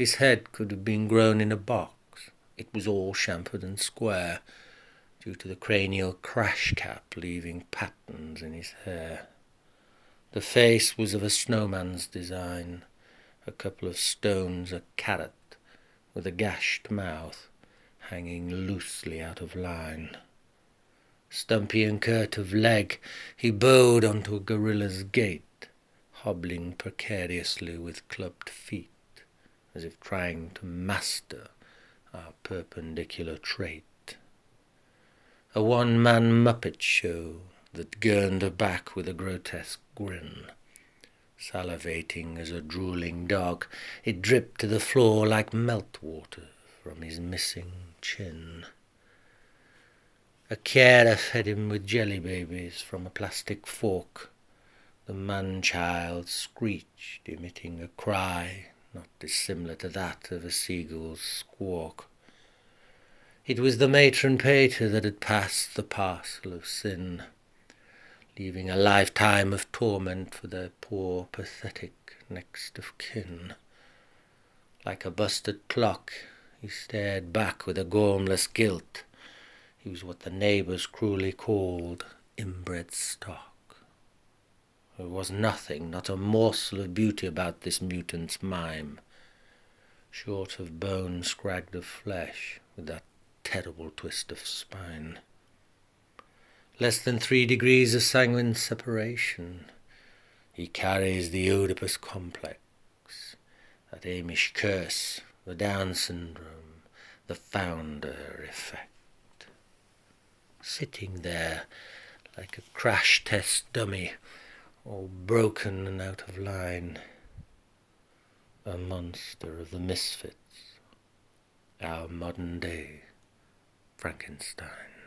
His head could have been grown in a box. It was all chamfered and square, due to the cranial crash cap leaving patterns in his hair. The face was of a snowman's design, a couple of stones, a carrot, with a gashed mouth, hanging loosely out of line. Stumpy and curt of leg, he bowed onto a gorilla's gait, hobbling precariously with clubbed feet, as if trying to master our perpendicular trait a one-man Muppet show that gurned her back with a grotesque grin. Salivating as a drooling dog, it dripped to the floor like meltwater from his missing chin. A carer fed him with jelly babies from a plastic fork. The man-child screeched, emitting a cry not dissimilar to that of a seagull's squawk. It was the matron pater that had passed the parcel of sin, leaving a lifetime of torment for their poor, pathetic next of kin. Like a busted clock, he stared back with a gormless guilt. He was what the neighbours cruelly called inbred stock. There was nothing, not a morsel of beauty about this mutant's mime, short of bone scragged of flesh, with that terrible twist of spine. Less than three degrees of sanguine separation. He carries the Oedipus complex, that Amish curse, the Down syndrome, the founder effect. Sitting there like a crash test dummy, all broken and out of line. A monster of the misfits, our modern day. Frankenstein.